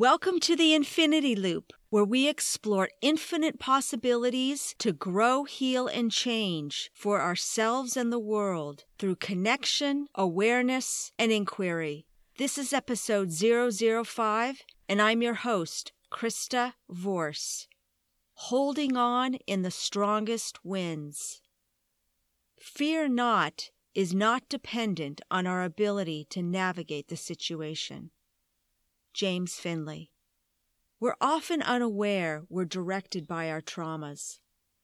Welcome to the Infinity Loop, where we explore infinite possibilities to grow, heal, and change for ourselves and the world through connection, awareness, and inquiry. This is episode 005, and I'm your host, Krista Vorse. Holding on in the strongest winds. Fear not is not dependent on our ability to navigate the situation. James Finley. We're often unaware we're directed by our traumas.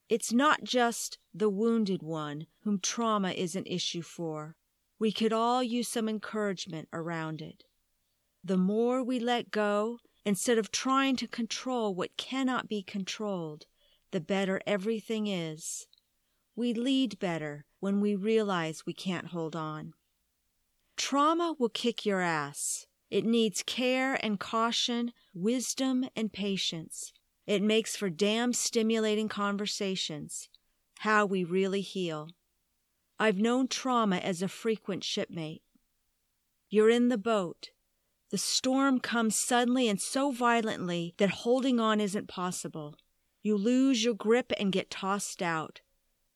It's not just the wounded one whom trauma is an issue for. We could all use some encouragement around it. The more we let go, instead of trying to control what cannot be controlled, the better everything is. We lead better when we realize we can't hold on. Trauma will kick your ass. It needs care and caution, wisdom and patience. It makes for damn stimulating conversations. How we really heal. I've known trauma as a frequent shipmate. You're in the boat. The storm comes suddenly and so violently that holding on isn't possible. You lose your grip and get tossed out.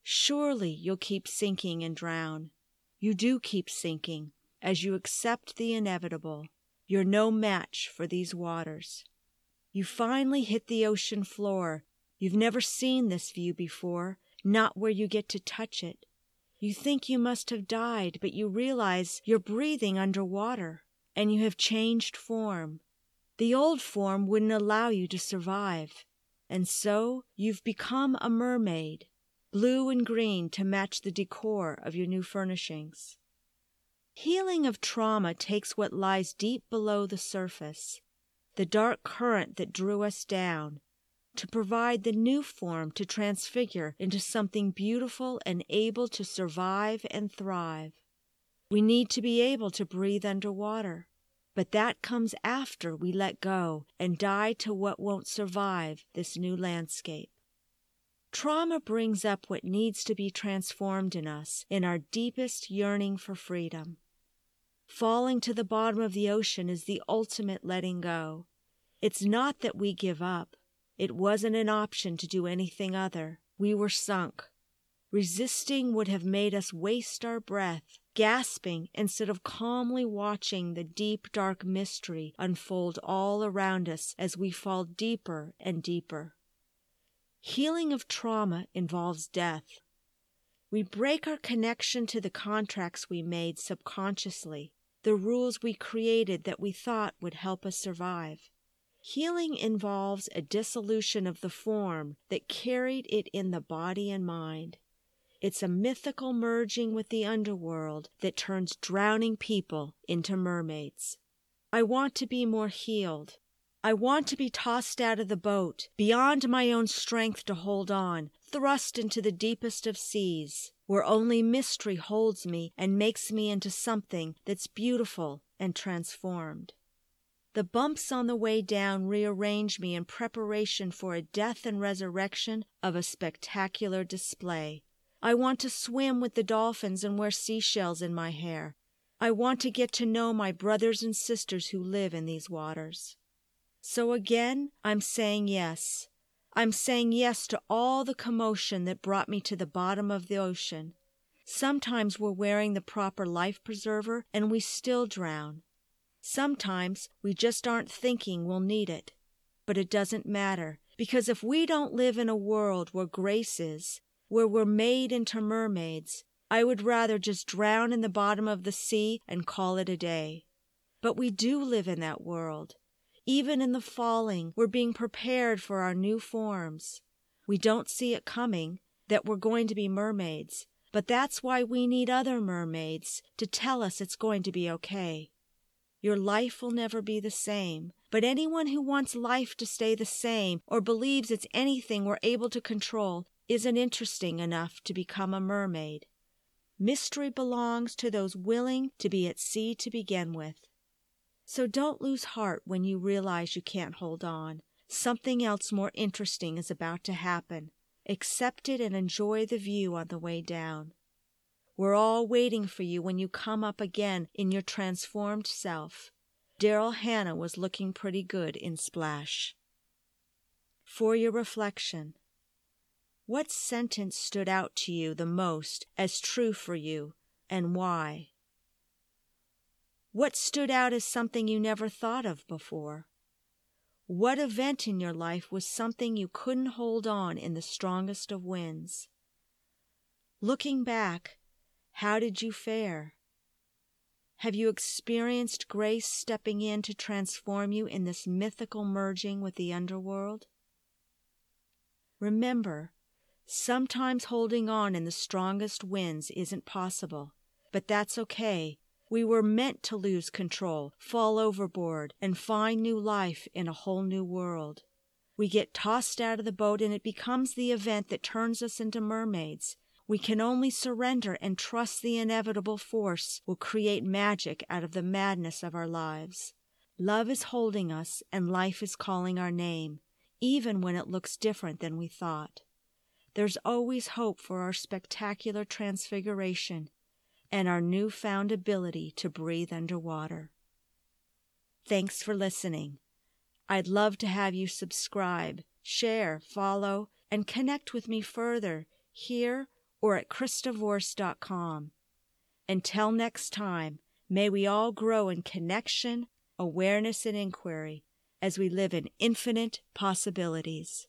Surely you'll keep sinking and drown. You do keep sinking as you accept the inevitable. You're no match for these waters. You finally hit the ocean floor. You've never seen this view before, not where you get to touch it. You think you must have died, but you realize you're breathing underwater, and you have changed form. The old form wouldn't allow you to survive, and so you've become a mermaid, blue and green to match the decor of your new furnishings. Healing of trauma takes what lies deep below the surface, the dark current that drew us down, to provide the new form to transfigure into something beautiful and able to survive and thrive. We need to be able to breathe underwater, but that comes after we let go and die to what won't survive this new landscape. Trauma brings up what needs to be transformed in us in our deepest yearning for freedom. Falling to the bottom of the ocean is the ultimate letting go. It's not that we give up. It wasn't an option to do anything other. We were sunk. Resisting would have made us waste our breath, gasping instead of calmly watching the deep, dark mystery unfold all around us as we fall deeper and deeper. Healing of trauma involves death. We break our connection to the contracts we made subconsciously the rules we created that we thought would help us survive. Healing involves a dissolution of the form that carried it in the body and mind. It's a mythical merging with the underworld that turns drowning people into mermaids. I want to be more healed. I want to be tossed out of the boat, beyond my own strength to hold on, thrust into the deepest of seas where only mystery holds me and makes me into something that's beautiful and transformed. The bumps on the way down rearrange me in preparation for a death and resurrection of a spectacular display. I want to swim with the dolphins and wear seashells in my hair. I want to get to know my brothers and sisters who live in these waters. So again, I'm saying yes. I'm saying yes to all the commotion that brought me to the bottom of the ocean. Sometimes we're wearing the proper life preserver and we still drown. Sometimes we just aren't thinking we'll need it. But it doesn't matter, because if we don't live in a world where grace is, where we're made into mermaids, I would rather just drown in the bottom of the sea and call it a day. But we do live in that world. Even in the falling, we're being prepared for our new forms. We don't see it coming, that we're going to be mermaids, but that's why we need other mermaids to tell us it's going to be okay. Your life will never be the same, but anyone who wants life to stay the same or believes it's anything we're able to control isn't interesting enough to become a mermaid. Mystery belongs to those willing to be at sea to begin with. So don't lose heart when you realize you can't hold on. Something else more interesting is about to happen. Accept it and enjoy the view on the way down. We're all waiting for you when you come up again in your transformed self. Daryl Hannah was looking pretty good in Splash. For your reflection, what sentence stood out to you the most as true for you and why? What stood out as something you never thought of before? What event in your life was something you couldn't hold on in the strongest of winds? Looking back, how did you fare? Have you experienced grace stepping in to transform you in this mythical merging with the underworld? Remember, sometimes holding on in the strongest winds isn't possible, but that's okay. We were meant to lose control, fall overboard, and find new life in a whole new world. We get tossed out of the boat and it becomes the event that turns us into mermaids, we can only surrender and trust the inevitable force will create magic out of the madness of our lives. Love is holding us and life is calling our name, even when it looks different than we thought. There's always hope for our spectacular transfiguration and our newfound ability to breathe underwater. Thanks for listening. I'd love to have you subscribe, share, follow, and connect with me further here or at KristaVorce.com. Until next time, may we all grow in connection, awareness, and inquiry as we live in infinite possibilities.